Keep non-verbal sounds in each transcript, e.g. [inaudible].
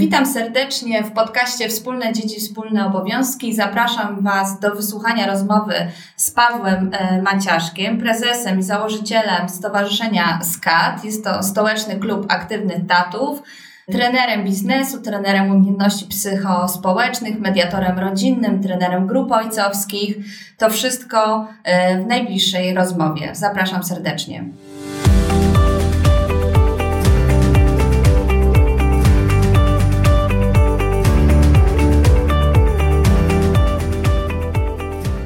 Witam serdecznie w podcaście Wspólne Dzieci, Wspólne Obowiązki. Zapraszam Was do wysłuchania rozmowy z Pawłem e, Maciaszkiem, prezesem i założycielem Stowarzyszenia SKAT. Jest to Stołeczny Klub Aktywnych Tatów, trenerem biznesu, trenerem umiejętności psychospołecznych, mediatorem rodzinnym, trenerem grup ojcowskich. To wszystko e, w najbliższej rozmowie. Zapraszam serdecznie.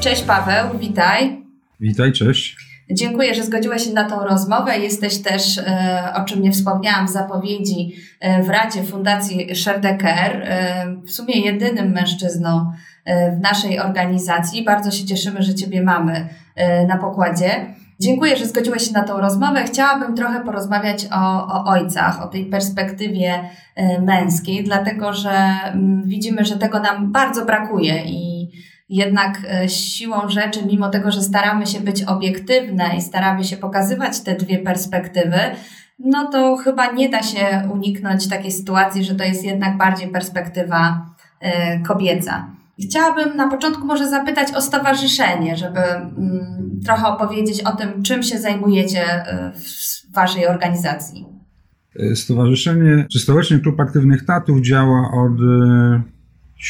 Cześć Paweł, witaj. Witaj, cześć. Dziękuję, że zgodziłeś się na tą rozmowę. Jesteś też, e, o czym nie wspomniałam w zapowiedzi, e, w Radzie Fundacji Sherdecker, e, w sumie jedynym mężczyzną w naszej organizacji. Bardzo się cieszymy, że Ciebie mamy na pokładzie. Dziękuję, że zgodziłeś się na tą rozmowę. Chciałabym trochę porozmawiać o, o ojcach, o tej perspektywie męskiej, dlatego że mm, widzimy, że tego nam bardzo brakuje i jednak e, siłą rzeczy, mimo tego, że staramy się być obiektywne i staramy się pokazywać te dwie perspektywy, no to chyba nie da się uniknąć takiej sytuacji, że to jest jednak bardziej perspektywa e, kobieca. Chciałabym na początku może zapytać o stowarzyszenie, żeby mm, trochę opowiedzieć o tym, czym się zajmujecie e, w Waszej organizacji. Stowarzyszenie, czy Stołeczny Klub Aktywnych Tatów działa od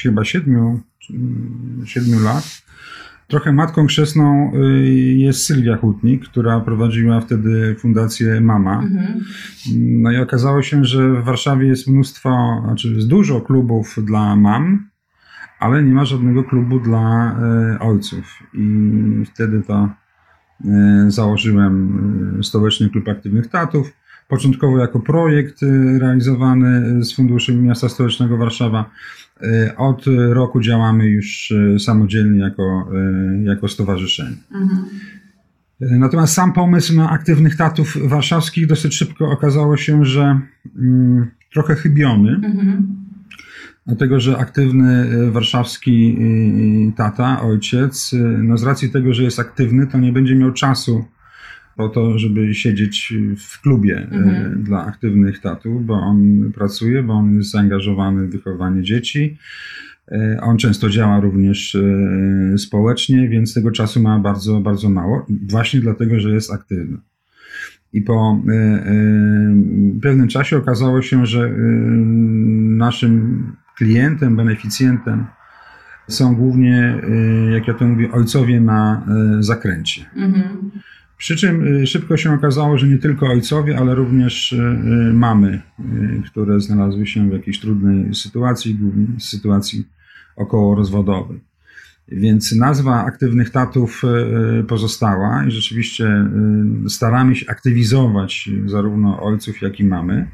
chyba siedmiu, siedmiu lat. Trochę matką chrzestną y, jest Sylwia Hutnik, która prowadziła wtedy fundację Mama. Mhm. No i okazało się, że w Warszawie jest mnóstwo, znaczy jest dużo klubów dla mam, ale nie ma żadnego klubu dla y, ojców. I wtedy to y, założyłem Stołeczny Klub Aktywnych Tatów. Początkowo jako projekt realizowany z funduszy Miasta Stołecznego Warszawa, od roku działamy już e, samodzielnie jako, e, jako stowarzyszenie. Mhm. Natomiast sam pomysł na aktywnych tatów warszawskich dosyć szybko okazało się, że mm, trochę chybiony. Mhm. Dlatego, że aktywny warszawski tata, ojciec, no z racji tego, że jest aktywny, to nie będzie miał czasu po to, żeby siedzieć w klubie e, mhm. dla aktywnych tatów, bo on pracuje, bo on jest zaangażowany w wychowanie dzieci. E, on często działa również e, społecznie, więc tego czasu ma bardzo, bardzo mało, właśnie dlatego, że jest aktywny. I po pewnym czasie okazało się, że naszym klientem, beneficjentem są głównie, jak ja to mówię, ojcowie na zakręcie. Mhm. Przy czym y, szybko się okazało, że nie tylko ojcowie, ale również y, y, mamy, które znalazły się w jakiejś trudnej sytuacji, głównie sytuacji około rozwodowej. Więc nazwa aktywnych tatów pozostała i rzeczywiście staramy się aktywizować zarówno ojców, jak i mamy.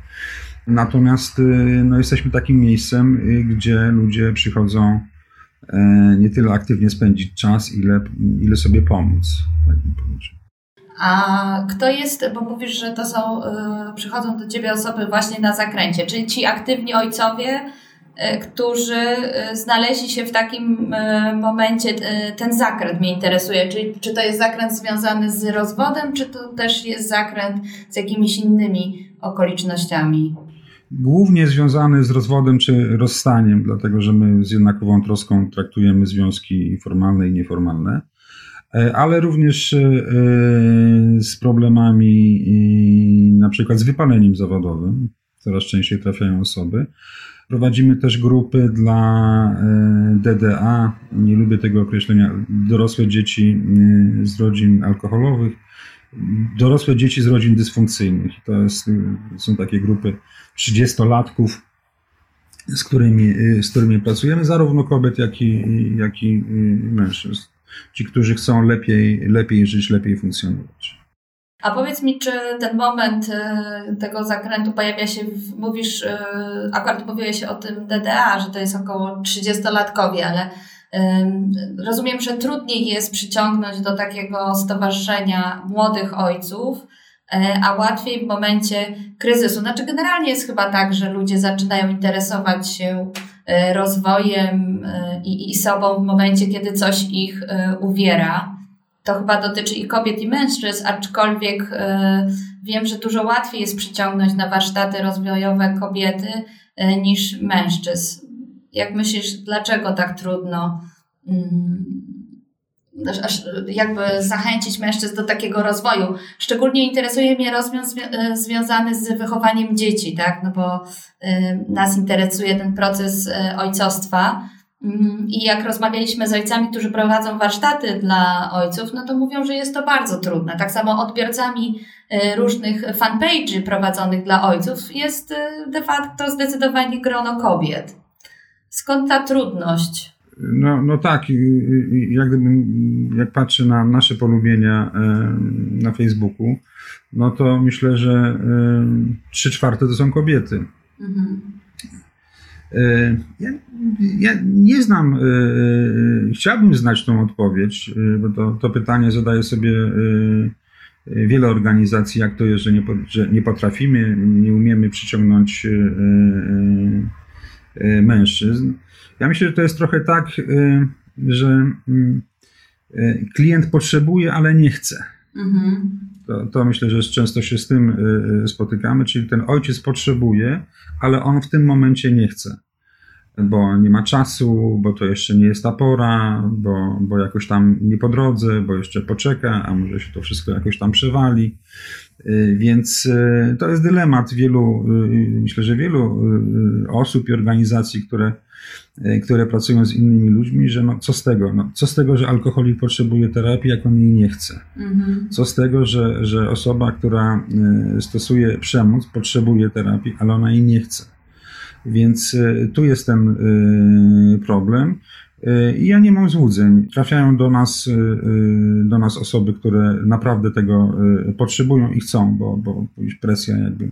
Natomiast no, jesteśmy takim miejscem, gdzie ludzie przychodzą nie tyle aktywnie spędzić czas, ile, ile sobie pomóc. Tak bym powiedział. A kto jest, bo mówisz, że to są, y, przychodzą do ciebie osoby właśnie na zakręcie, czyli ci aktywni ojcowie, y, którzy y, znaleźli się w takim momencie, ten zakręt mnie interesuje, czyli czy to jest zakręt związany z rozwodem, czy to też jest zakręt z jakimiś innymi okolicznościami? Głównie związany z rozwodem czy rozstaniem, dlatego że my z jednakową troską traktujemy związki formalne i nieformalne. E, ale również e, z problemami na przykład z wypaleniem zawodowym. Coraz częściej trafiają osoby. Prowadzimy też grupy dla e, DDA, nie lubię tego określenia, dorosłe dzieci z rodzin alkoholowych, dorosłe dzieci z rodzin dysfunkcyjnych. To jest, są takie grupy 30-latków, z którymi, z którymi pracujemy, zarówno kobiet, jak i, jak i mężczyzn. Ci, którzy chcą lepiej, lepiej żyć, lepiej funkcjonować. A powiedz mi, czy ten moment y, tego zakrętu pojawia się, w, mówisz, y, akurat mówiłeś o tym DDA, że to jest około 30-latkowie, ale rozumiem, że trudniej jest przyciągnąć do takiego stowarzyszenia młodych ojców, e, a łatwiej w momencie kryzysu. Znaczy, generalnie jest chyba tak, że ludzie zaczynają interesować się rozwojem e, i, i sobą w momencie, kiedy coś ich uwiera. To chyba dotyczy i kobiet, i mężczyzn, aczkolwiek wiem, że dużo łatwiej jest przyciągnąć na warsztaty rozwojowe kobiety niż mężczyzn. Jak myślisz, dlaczego tak trudno mm, jakby zachęcić mężczyzn do takiego rozwoju? Szczególnie interesuje mnie rozwój e, związany z wychowaniem dzieci, tak? No bo e, nas interesuje ten proces e, ojcostwa. Mm, I jak rozmawialiśmy z ojcami, którzy prowadzą warsztaty dla ojców, no to mówią, że jest to bardzo trudne. Tak samo odbiorcami różnych fanpage'y prowadzonych dla ojców jest de facto zdecydowanie grono kobiet. Skąd ta trudność? No, no tak, jak gdybym, jak patrzę na nasze polubienia e, na Facebooku, no to myślę, że e, trzy czwarte to są kobiety. Mhm. E, ja, ja, nie znam, chciałbym znać tą odpowiedź, bo to, to pytanie zadaje sobie wiele organizacji, jak to jest, że nie, że nie potrafimy, nie umiemy przyciągnąć mężczyzn. Ja myślę, że to jest trochę tak, y, że y, klient potrzebuje, ale nie chce. Mhm. To, to, myślę, że często się z tym spotykamy, czyli ten ojciec potrzebuje, ale on w tym momencie nie chce. Bo nie ma czasu, bo to jeszcze nie jest ta pora, bo, bo jakoś tam nie po drodze, bo jeszcze poczeka, a może się to wszystko jakoś tam przewali. Y, więc y, to jest dylemat wielu, y, myślę, że wielu osób i organizacji, które, które pracują z innymi ludźmi, że no, co z tego? No, co z tego, że alkoholik potrzebuje terapii, jak on jej nie chce? Mhm. Co z tego, że, że osoba, która stosuje przemoc, potrzebuje terapii, ale ona jej nie chce? Więc tu jest ten problem. Y, I ja nie mam złudzeń. Trafiają do nas, y, y, do nas osoby, które naprawdę tego potrzebują i chcą, bo, bo presja jakby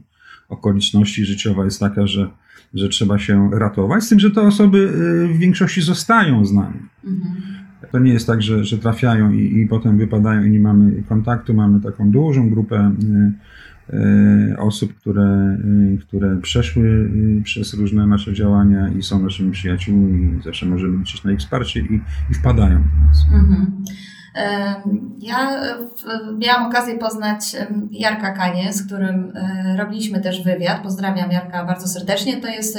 okoliczności życiowa jest taka, że, że trzeba się ratować. Z tym, że te osoby w większości zostają z nami. Mhm. To nie jest tak, że, że trafiają i, i potem wypadają i nie mamy kontaktu. Mamy taką dużą grupę osób, które, e, które przeszły e, przez różne nasze działania i są naszymi przyjaciółmi, zawsze możemy liczyć na ich wsparcie i, i wpadają do nas. Mhm. Ja miałam okazję poznać Jarka Kanie, z którym robiliśmy też wywiad. Pozdrawiam Jarka bardzo serdecznie. To jest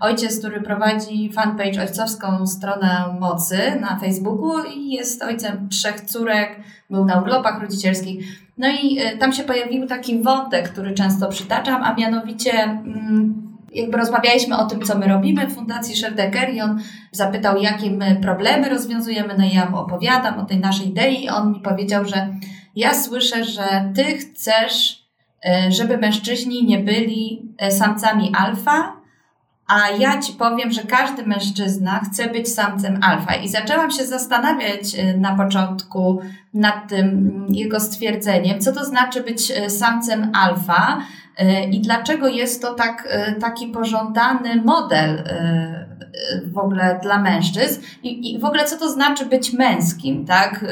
ojciec, który prowadzi fanpage ojcowską stronę mocy na Facebooku i jest ojcem trzech córek, był na urlopach rodzicielskich. No i tam się pojawił taki wątek, który często przytaczam, a mianowicie mm, jakby rozmawialiśmy o tym, co my robimy w Fundacji Sherdecker i on zapytał, jakie my problemy rozwiązujemy, no i ja mu opowiadam o tej naszej idei i on mi powiedział, że ja słyszę, że ty chcesz, e, żeby mężczyźni nie byli e, samcami alfa, a ja ci powiem, że każdy mężczyzna chce być samcem alfa. I zaczęłam się zastanawiać e, na początku nad tym mm, jego stwierdzeniem, co to znaczy być samcem alfa i dlaczego jest to tak, taki pożądany model w ogóle dla mężczyzn? I, i w ogóle co to znaczy być męskim, tak?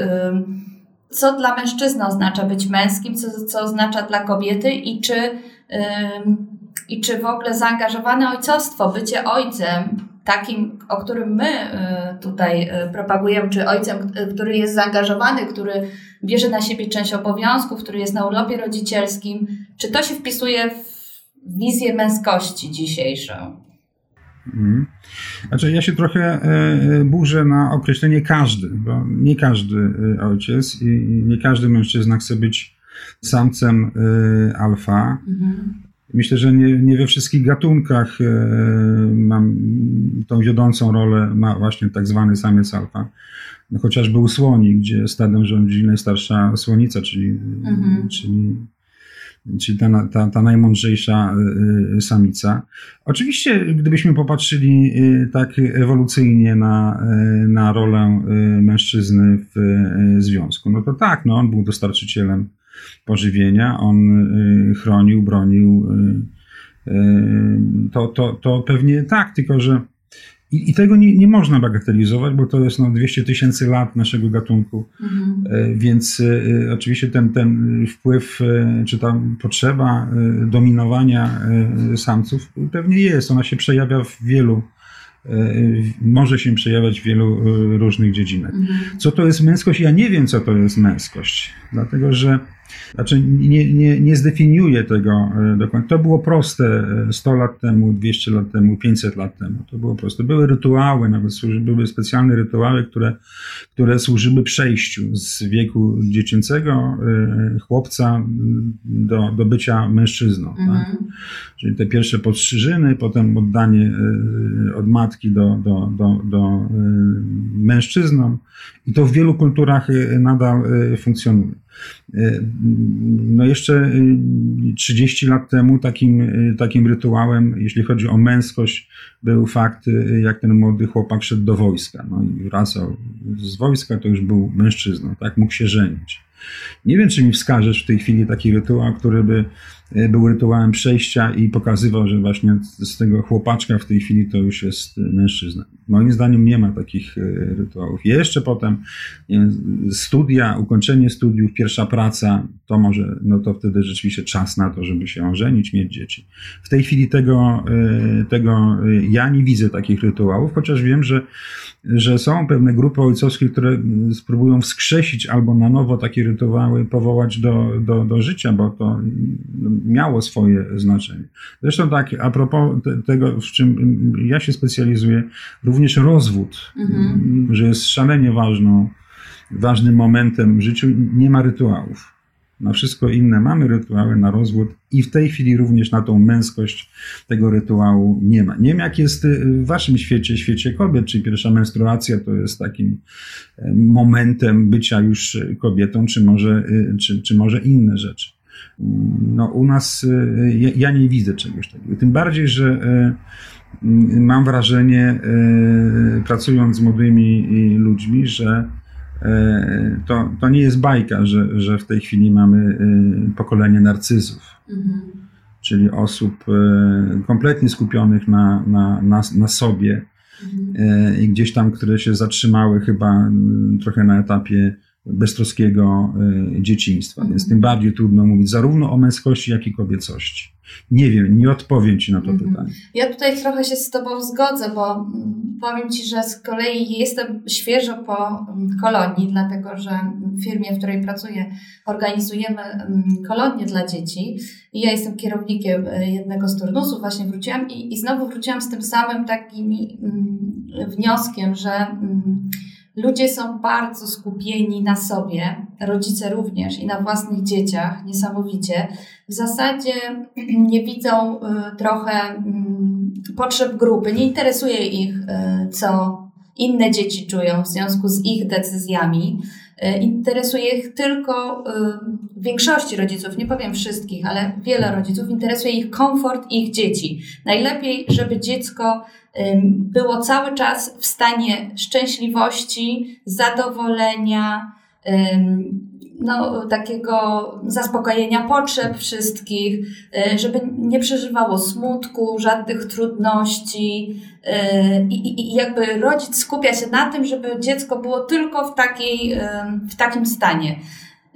Co dla mężczyzny oznacza być męskim, co, co oznacza dla kobiety? I czy, i czy w ogóle zaangażowane ojcostwo, bycie ojcem, takim, o którym my tutaj propagujemy, czy ojcem, który jest zaangażowany, który bierze na siebie część obowiązków, który jest na urlopie rodzicielskim, czy to się wpisuje w wizję męskości dzisiejszą? Mhm. Znaczy, ja się trochę e, e, burzę na określenie każdy, bo nie każdy e, ojciec i nie każdy mężczyzna chce być samcem alfa. Mhm. Myślę, że nie, nie we wszystkich gatunkach mam tą wiodącą rolę ma właśnie tak zwany samiec alfa. No, chociażby u słoni, gdzie stadem rządzi najstarsza słonica, czyli, mhm. czyli czyli ta, ta, ta najmądrzejsza samica. Oczywiście, gdybyśmy popatrzyli tak ewolucyjnie na, na rolę mężczyzny w związku, no to tak, no on był dostarczycielem pożywienia, on chronił, bronił. To, to, to pewnie tak, tylko że i, I, tego nie, nie można bagatelizować, bo to jest no 200 tysięcy lat naszego gatunku. Mhm. E, więc e, oczywiście ten, ten wpływ, e, czy ta potrzeba dominowania samców pewnie jest. Ona się przejawia w wielu, może się przejawiać w wielu różnych dziedzinach. Mhm. Co to jest męskość? Ja nie wiem, co to jest męskość, dlatego że znaczy nie, nie, nie zdefiniuję tego e, dokładnie. To było proste 100 e, lat temu, 200 lat temu, 500 lat temu. To było proste. Były rytuały, nawet były specjalne rytuały, które, które służyły przejściu z wieku dziecięcego e, chłopca do, do bycia mężczyzną. Tak? Mhm. Tak? Czyli te pierwsze podstrzyżyny, potem oddanie od matki do, do, do, do mężczyznom. I to w wielu kulturach nadal funkcjonuje. E, no jeszcze 30 y, lat temu takim, y, takim rytuałem, jeśli chodzi o męskość, był fakt, y, jak ten młody chłopak szedł do wojska. No i wracał z wojska, to już był mężczyzną, tak? Mógł się żenić. Nie wiem, czy mi wskażesz w tej chwili taki rytuał, który by był rytuałem przejścia i pokazywał, że właśnie z tego chłopaczka w tej chwili to już jest mężczyzna. Moim zdaniem nie ma takich e, rytuałów. Jeszcze potem studia, ukończenie studiów, pierwsza praca, to może, no to wtedy rzeczywiście czas na to, żeby się ożenić, mieć dzieci. W tej chwili tego, e, tego ja nie widzę takich rytuałów, chociaż wiem, że że są pewne grupy ojcowskie, które spróbują wskrzesić albo na nowo takie rytuały powołać do, do, do życia, bo to miało swoje znaczenie. Zresztą tak, a propos tego, w czym ja się specjalizuję, również rozwód, mhm. że jest szalenie ważną, ważnym momentem w życiu, nie ma rytuałów na wszystko inne mamy rytuały, na rozwód i w tej chwili również na tą męskość tego rytuału nie ma. Nie wiem, jak jest w waszym świecie, świecie kobiet, czy pierwsza menstruacja to jest takim e, momentem bycia już kobietą, czy może, e, czy, czy może inne rzeczy. No, u nas e, ja, ja nie widzę czegoś takiego. Tym bardziej, że mam wrażenie, pracując z młodymi ludźmi, że E, to, to nie jest bajka, że, że w tej chwili mamy e, pokolenie narcyzów. Mhm. Czyli osób e, kompletnie skupionych na, na, na, na sobie mhm. i gdzieś tam, które się zatrzymały chyba trochę na etapie beztroskiego dzieciństwa. Więc tym bardziej trudno mówić zarówno o męskości, jak i kobiecości. Nie wiem, nie odpowiem Ci na to mhm. pytanie. Ja tutaj trochę się z Tobą zgodzę, bo mm, powiem Ci, że z kolei jestem świeżo po mm, kolonii, dlatego że w firmie, w której pracuję, organizujemy mm, kolonię dla dzieci. I ja jestem kierownikiem e, jednego z turnusów, właśnie wróciłam i, i znowu wróciłam z tym samym takim wnioskiem, że Ludzie są bardzo skupieni na sobie, rodzice również i na własnych dzieciach, niesamowicie. W zasadzie [clears throat] nie widzą y, trochę mm, potrzeb grupy, nie interesuje ich, y, co inne dzieci czują w związku z ich decyzjami. Y, interesuje ich tylko w większości rodziców, nie powiem wszystkich, ale wiele rodziców interesuje ich komfort ich dzieci. Najlepiej, żeby dziecko było cały czas w stanie szczęśliwości, zadowolenia, no, takiego zaspokojenia potrzeb wszystkich, y, żeby nie przeżywało smutku, żadnych trudności. Y, I, I, jakby rodzic skupia się na tym, żeby dziecko było tylko w, takiej, w takim stanie.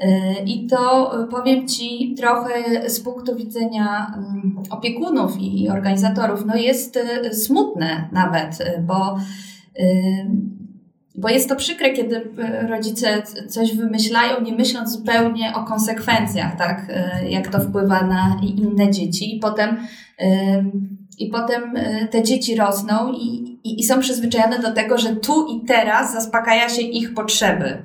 Y, I to powiem Ci trochę z punktu widzenia mm, opiekunów i organizatorów, no jest y, smutne nawet, y, bo, bo jest to przykre, kiedy rodzice coś wymyślają, nie myśląc zupełnie o konsekwencjach, tak, jak to wpływa na inne dzieci. I potem, i potem te dzieci rosną i, i, i są przyzwyczajone do tego, że tu i teraz zaspokaja się ich potrzeby.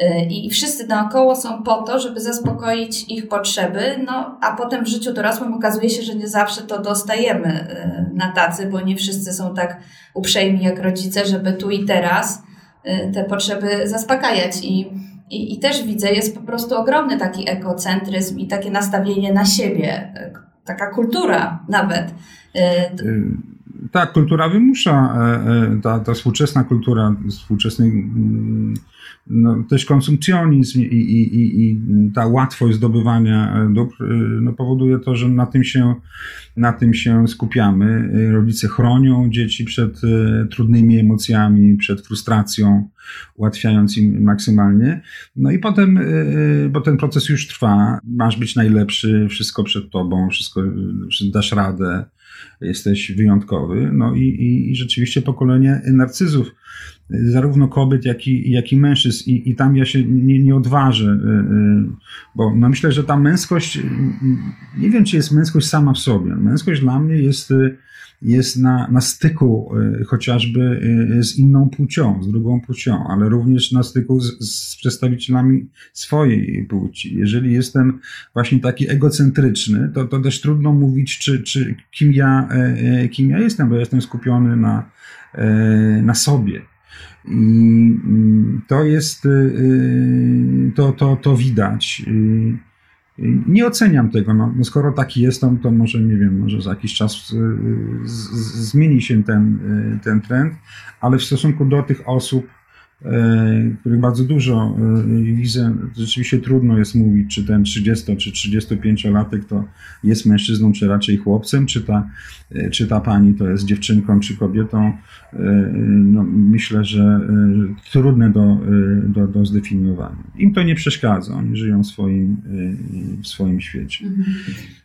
Y, I wszyscy naokoło są po to, żeby zaspokoić ich potrzeby, no a potem w życiu dorosłym okazuje się, że nie zawsze to dostajemy y, na tacy, bo nie wszyscy są tak uprzejmi jak rodzice, żeby tu i teraz y, te potrzeby zaspokajać. I, I, I też widzę, jest po prostu ogromny taki ekocentryzm i takie nastawienie na siebie, taka kultura nawet. Tak, kultura wymusza, ta, ta współczesna kultura, współczesny mm, no, też konsumpcjonizm i, i, i, i, ta łatwość zdobywania e, dóbr e, no, powoduje to, że na tym, się, na tym się skupiamy. E, rodzice chronią dzieci przed trudnymi emocjami, przed frustracją, ułatwiając im maksymalnie. No i potem, bo ten proces już trwa, masz być najlepszy, wszystko przed tobą, wszystko dasz radę, jesteś wyjątkowy. No i, i, i rzeczywiście pokolenie narcyzów zarówno kobiet, jak i, jak i mężczyzn i, i tam ja się nie, nie odważę, y, y, bo no myślę, że ta męskość, y, nie wiem, czy jest męskość sama w sobie. Męskość dla mnie jest, jest na, na styku chociażby z inną płcią, z drugą płcią, ale również na styku z, z przedstawicielami swojej płci. Jeżeli jestem właśnie taki egocentryczny, to, to też trudno mówić, czy, czy kim, ja, kim ja jestem, bo ja jestem skupiony na, na sobie. I mm, to jest, y, y, to, to, to widać. Y, nie oceniam tego. No, no skoro taki jest, to, to może, nie wiem, może za jakiś czas z, z, zmieni się ten, ten trend, ale w stosunku do tych osób, których bardzo dużo e, widzę. Rzeczywiście trudno jest mówić, czy ten 30 czy 35-latek to jest mężczyzną, czy raczej chłopcem, czy ta, e, czy ta pani to jest dziewczynką, czy kobietą. No, myślę, że trudne do, do, do zdefiniowania. Im to nie przeszkadza, oni żyją w swoim, w swoim świecie. Mhm.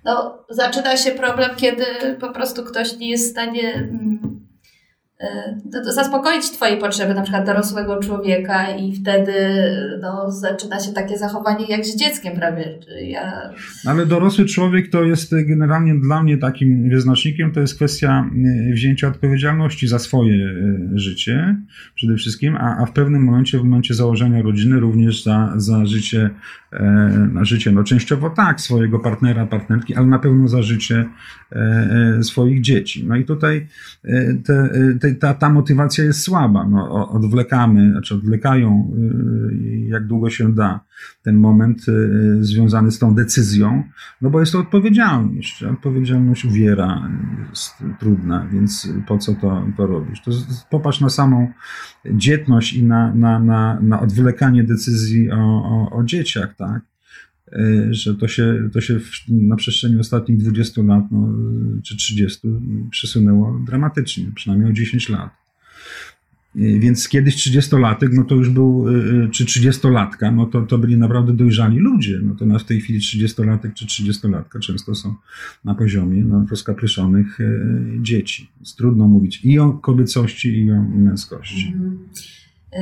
No, zaczyna się problem, kiedy po prostu ktoś nie jest w stanie mm, E, zaspokoić Twoje potrzeby, na przykład dorosłego człowieka, i wtedy no, zaczyna się takie zachowanie jak z dzieckiem prawie. Ja... Ale dorosły człowiek to jest generalnie dla mnie takim wyznacznikiem, to jest kwestia e, wzięcia odpowiedzialności za swoje e, życie przede wszystkim, a, a w pewnym momencie, w momencie założenia rodziny również za, za życie, na życie, no częściowo tak, swojego partnera, partnerki, ale na pewno za życie swoich dzieci. No i tutaj te, te ta, ta motywacja jest słaba. No, odwlekamy, znaczy odwlekają jak długo się da ten moment związany z tą decyzją, no bo jest to odpowiedzialność. Odpowiedzialność uwiera, jest trudna, więc po co to, to robisz? To popatrz na samą dzietność i na, na, na, na odwlekanie decyzji o, o, o dzieciach, tak? Y, że to się, to się na przestrzeni ostatnich 20 lat no, czy 30 przesunęło dramatycznie, przynajmniej o 10 lat. Y, więc kiedyś 30-latek, no to już był, y, czy 30-latka, no to, to byli naprawdę dojrzali ludzie. No to na w tej chwili 30-latek czy 30-latka często są na poziomie no, rozkapryszonych dzieci. Jest trudno mówić i o kobiecości, i o męskości. Mhm.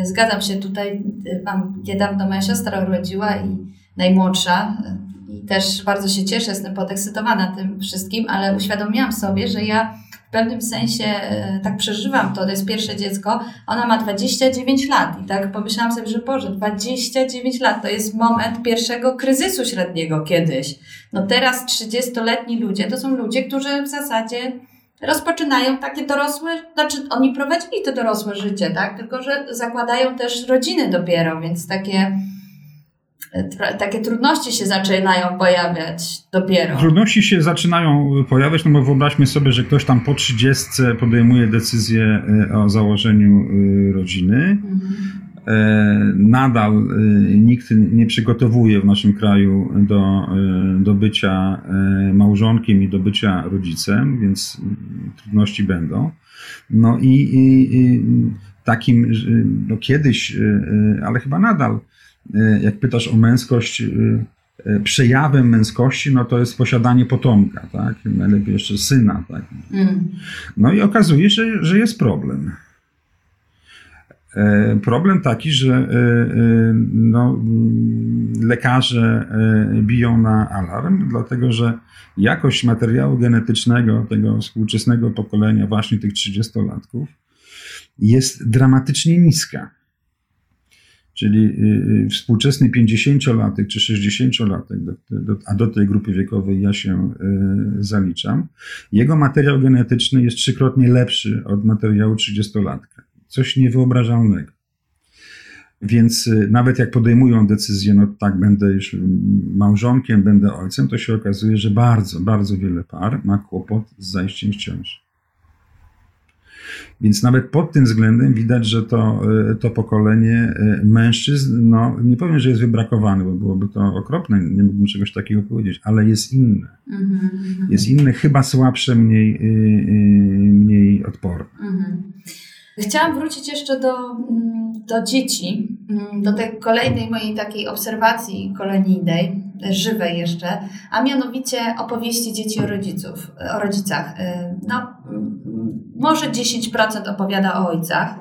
Zgadzam się tutaj. Mam niedawno moja siostra urodziła i najmłodsza. I też bardzo się cieszę, jestem podekscytowana tym wszystkim, ale uświadomiłam sobie, że ja w pewnym sensie e, tak przeżywam to, to jest pierwsze dziecko, ona ma 29 lat. I tak pomyślałam sobie, że Boże, 29 lat. To jest moment pierwszego kryzysu średniego kiedyś. No teraz 30-letni ludzie to są ludzie, którzy w zasadzie rozpoczynają takie dorosłe, znaczy oni prowadzili to dorosłe życie, tak? Tylko, że zakładają też rodziny dopiero, więc takie takie trudności się zaczynają pojawiać dopiero. Trudności się zaczynają pojawiać, no bo wyobraźmy sobie, że ktoś tam po 30 podejmuje decyzję e, o założeniu e, rodziny. Mhm. E, nadal nikt nie przygotowuje w naszym kraju do, do bycia małżonkiem i do bycia rodzicem, więc trudności będą. No i, i, i takim, no kiedyś, ale chyba nadal, jak pytasz o męskość, e, e, przejawem męskości, no to jest posiadanie potomka, tak? Najlepiej jeszcze syna, tak? Mm. No i okazuje się, że jest problem. Problem taki, że no, lekarze biją na alarm, dlatego że jakość materiału genetycznego tego współczesnego pokolenia, właśnie tych 30-latków, jest dramatycznie niska. Czyli y, y, współczesny 50-latek czy 60-latek, a do tej grupy wiekowej ja się y, zaliczam, jego materiał genetyczny jest trzykrotnie lepszy od materiału 30-latka. Coś niewyobrażalnego. Więc nawet jak podejmują decyzję, no tak, będę już małżonkiem, będę ojcem, to się okazuje, że bardzo, bardzo wiele par ma kłopot z zajściem w ciąży. Więc nawet pod tym względem widać, że to, y, to pokolenie y, mężczyzn, no nie powiem, że jest wybrakowane, bo byłoby to okropne, nie mógłbym czegoś takiego powiedzieć, ale jest inne. Mm-hmm. Jest inne, chyba słabsze, mniej, mniej odporne. Mm-hmm. Chciałam wrócić jeszcze do, mm, do dzieci, mm, do tej kolejnej mojej takiej obserwacji kolonijnej, żywej jeszcze, a mianowicie opowieści dzieci o, rodziców, o rodzicach. No, mm, może 10% opowiada o ojcach,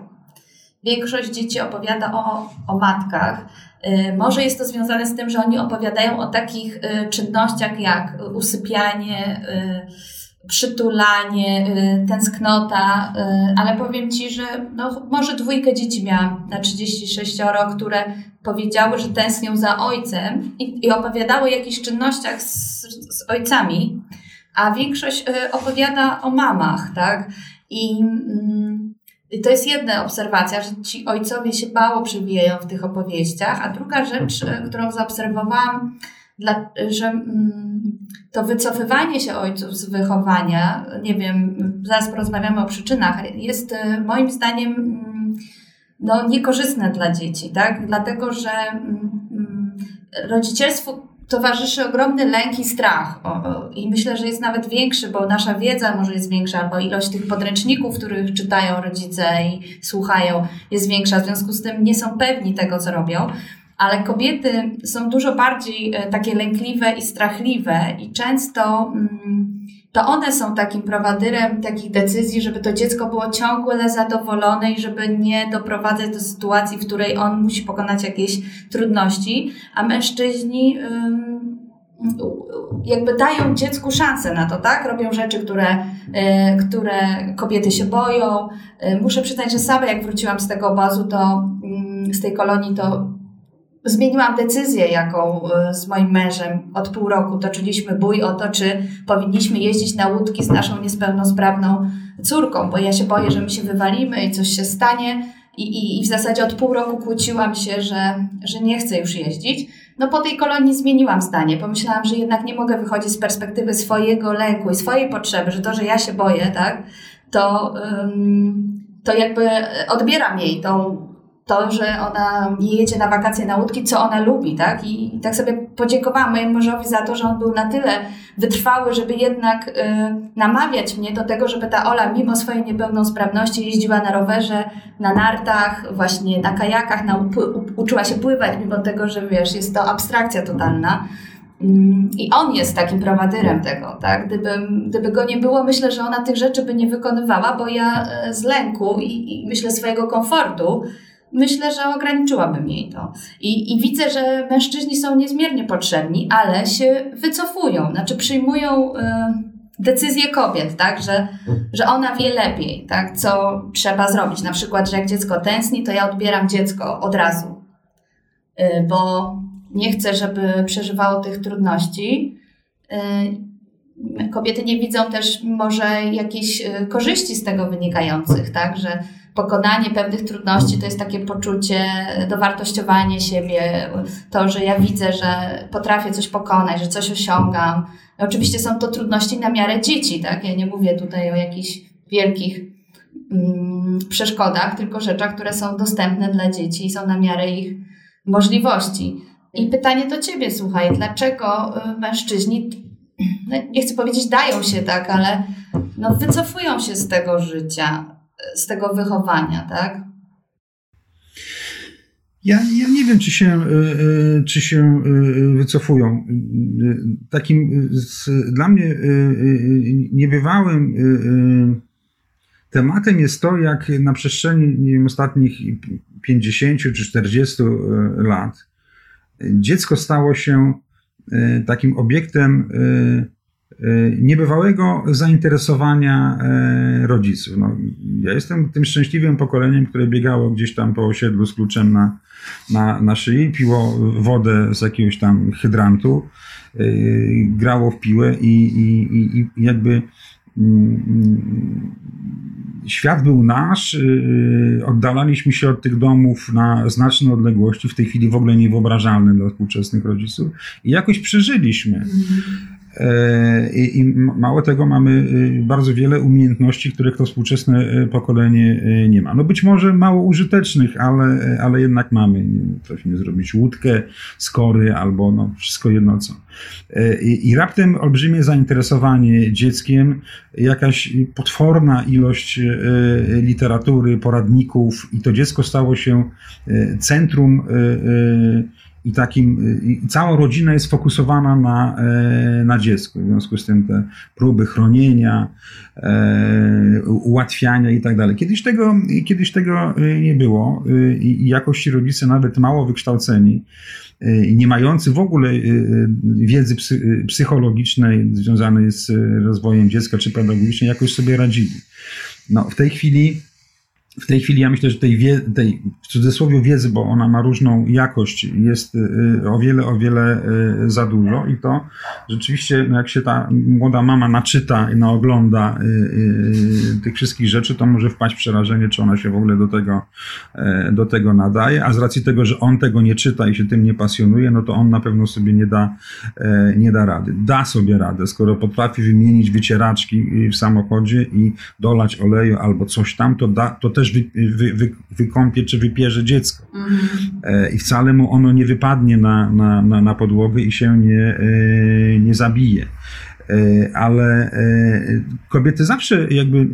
większość dzieci opowiada o, o matkach. Y, może jest to związane z tym, że oni opowiadają o takich y, czynnościach jak usypianie, przytulanie, y, tęsknota, y, ale powiem Ci, że no, może dwójkę dzieci miałam na 36, które powiedziały, że tęsknią za ojcem i, i opowiadały o jakichś czynnościach z, z ojcami, a większość opowiada o mamach, tak? I, mm, i to jest jedna obserwacja, że ci ojcowie się mało przewijają w tych opowieściach, a druga rzecz, którą zaobserwowałam, dla, że mm, to wycofywanie się ojców z wychowania, nie wiem, zaraz porozmawiamy o przyczynach, jest e, moim zdaniem mm, no, niekorzystne dla dzieci, tak? Dlatego, że rodzicielstwu towarzyszy ogromny lęk i strach. O, o, I myślę, że jest nawet większy, bo nasza wiedza może jest większa, albo ilość tych podręczników, których czytają rodzice i słuchają, jest większa. W związku z tym nie są pewni tego, co robią ale kobiety są dużo bardziej e, takie lękliwe i strachliwe i często mm, to one są takim prowadyrem takich decyzji, żeby to dziecko było ciągle zadowolone i żeby nie doprowadzać do sytuacji, w której on musi pokonać jakieś trudności, a mężczyźni jakby dają dziecku szansę na to, tak? Robią rzeczy, które, e, które kobiety się boją. E, muszę przyznać, że sama jak wróciłam z tego obozu, to z tej kolonii, to zmieniłam decyzję, jaką e, z moim mężem od pół roku toczyliśmy bój o to, czy powinniśmy jeździć na łódki z naszą niespełnosprawną córką, bo ja się boję, że my się wywalimy i coś się stanie. I, i, i w zasadzie od pół roku kłóciłam się, że, że nie chcę już jeździć. No po tej kolonii zmieniłam zdanie. Pomyślałam, że jednak nie mogę wychodzić z perspektywy swojego lęku i swojej potrzeby, że to, że ja się boję, tak, to, to jakby odbieram jej tą to, że ona jedzie na wakacje na łódki, co ona lubi, tak? I, i tak sobie podziękowałam mojemu mężowi za to, że on był na tyle wytrwały, żeby jednak y, namawiać mnie do tego, żeby ta Ola mimo swojej niepełnosprawności jeździła na rowerze, na nartach, właśnie na kajakach, na, uczyła się pływać, mimo tego, że wiesz, jest to abstrakcja totalna. Mm, I on jest takim prowadyrem tego, tak? Gdyby, gdyby go nie było, myślę, że ona tych rzeczy by nie wykonywała, bo ja y, z lęku i, i myślę swojego komfortu myślę, że ograniczyłabym jej to. I, I widzę, że mężczyźni są niezmiernie potrzebni, ale się wycofują, znaczy przyjmują y, decyzje kobiet, tak, że, że ona wie lepiej, tak, co trzeba zrobić. Na przykład, że jak dziecko tęskni, to ja odbieram dziecko od razu, y, bo nie chcę, żeby przeżywało tych trudności. Y, kobiety nie widzą też może jakichś y, korzyści z tego wynikających, tak, że pokonanie pewnych trudności to jest takie poczucie, dowartościowanie siebie, to, że ja widzę, że potrafię coś pokonać, że coś osiągam. Oczywiście są to trudności na miarę dzieci, tak? Ja nie mówię tutaj o jakichś wielkich mm, przeszkodach, tylko rzeczach, które są dostępne dla dzieci i są na miarę ich możliwości. I pytanie do ciebie, słuchaj, dlaczego y, mężczyźni, no, nie chcę powiedzieć dają się tak, ale no, wycofują się z tego życia? Z tego wychowania, tak? Ja, ja nie wiem, czy się, e, e, czy się e, wycofują. Takim dla mnie niebywałym tematem jest to, jak na przestrzeni wiem, ostatnich 50 czy 40 lat dziecko stało się takim obiektem niebywałego zainteresowania e, rodziców. No, ja jestem tym szczęśliwym pokoleniem, które biegało gdzieś tam po osiedlu z kluczem na, na, na szyi, piło wodę z jakiegoś tam hydrantu, e, grało w piłę i, i, i jakby świat był nasz, oddalaliśmy się od tych domów na znaczne odległości, w tej chwili w ogóle niewyobrażalne dla współczesnych rodziców i jakoś przeżyliśmy. Mhm. E, I, I, mało tego, mamy y, bardzo wiele umiejętności, których to współczesne y, pokolenie y, nie ma. No być może mało użytecznych, ale, ale jednak mamy. Potrafimy zrobić łódkę z kory albo no, wszystko jedno co. E, I, I raptem olbrzymie zainteresowanie dzieckiem, jakaś potworna ilość literatury, poradników i to dziecko stało się centrum i takim, i cała rodzina jest fokusowana na, e, na dziecku. W związku z tym te próby chronienia, e, ułatwiania i tak dalej. Kiedyś tego, kiedyś tego e, nie było i jakoś ci rodzice nawet mało wykształceni, nie mający w ogóle wiedzy psychologicznej związanej z rozwojem dziecka czy pedagogicznej, jakoś sobie radzili. No, w tej chwili w tej chwili ja myślę, że tej, wie, tej w cudzysłowie wiedzy, bo ona ma różną jakość, jest y, o wiele, o wiele y, za dużo i to rzeczywiście, no jak się ta młoda mama naczyta i naogląda y, tych wszystkich rzeczy, to może wpaść w przerażenie, czy ona się w ogóle do tego, do tego nadaje, a z racji tego, że on tego nie czyta i się tym nie pasjonuje, no to on na pewno sobie nie da, nie da rady. Da sobie radę, skoro potrafi wymienić wycieraczki w samochodzie i dolać oleju albo coś tam, to da, to też też wy, wy, wy, wykąpie czy wypierze dziecko. Mhm. E, I wcale mu ono nie wypadnie na, na, na, na podłogę i się nie, e, nie zabije. E, ale kobiety zawsze jakby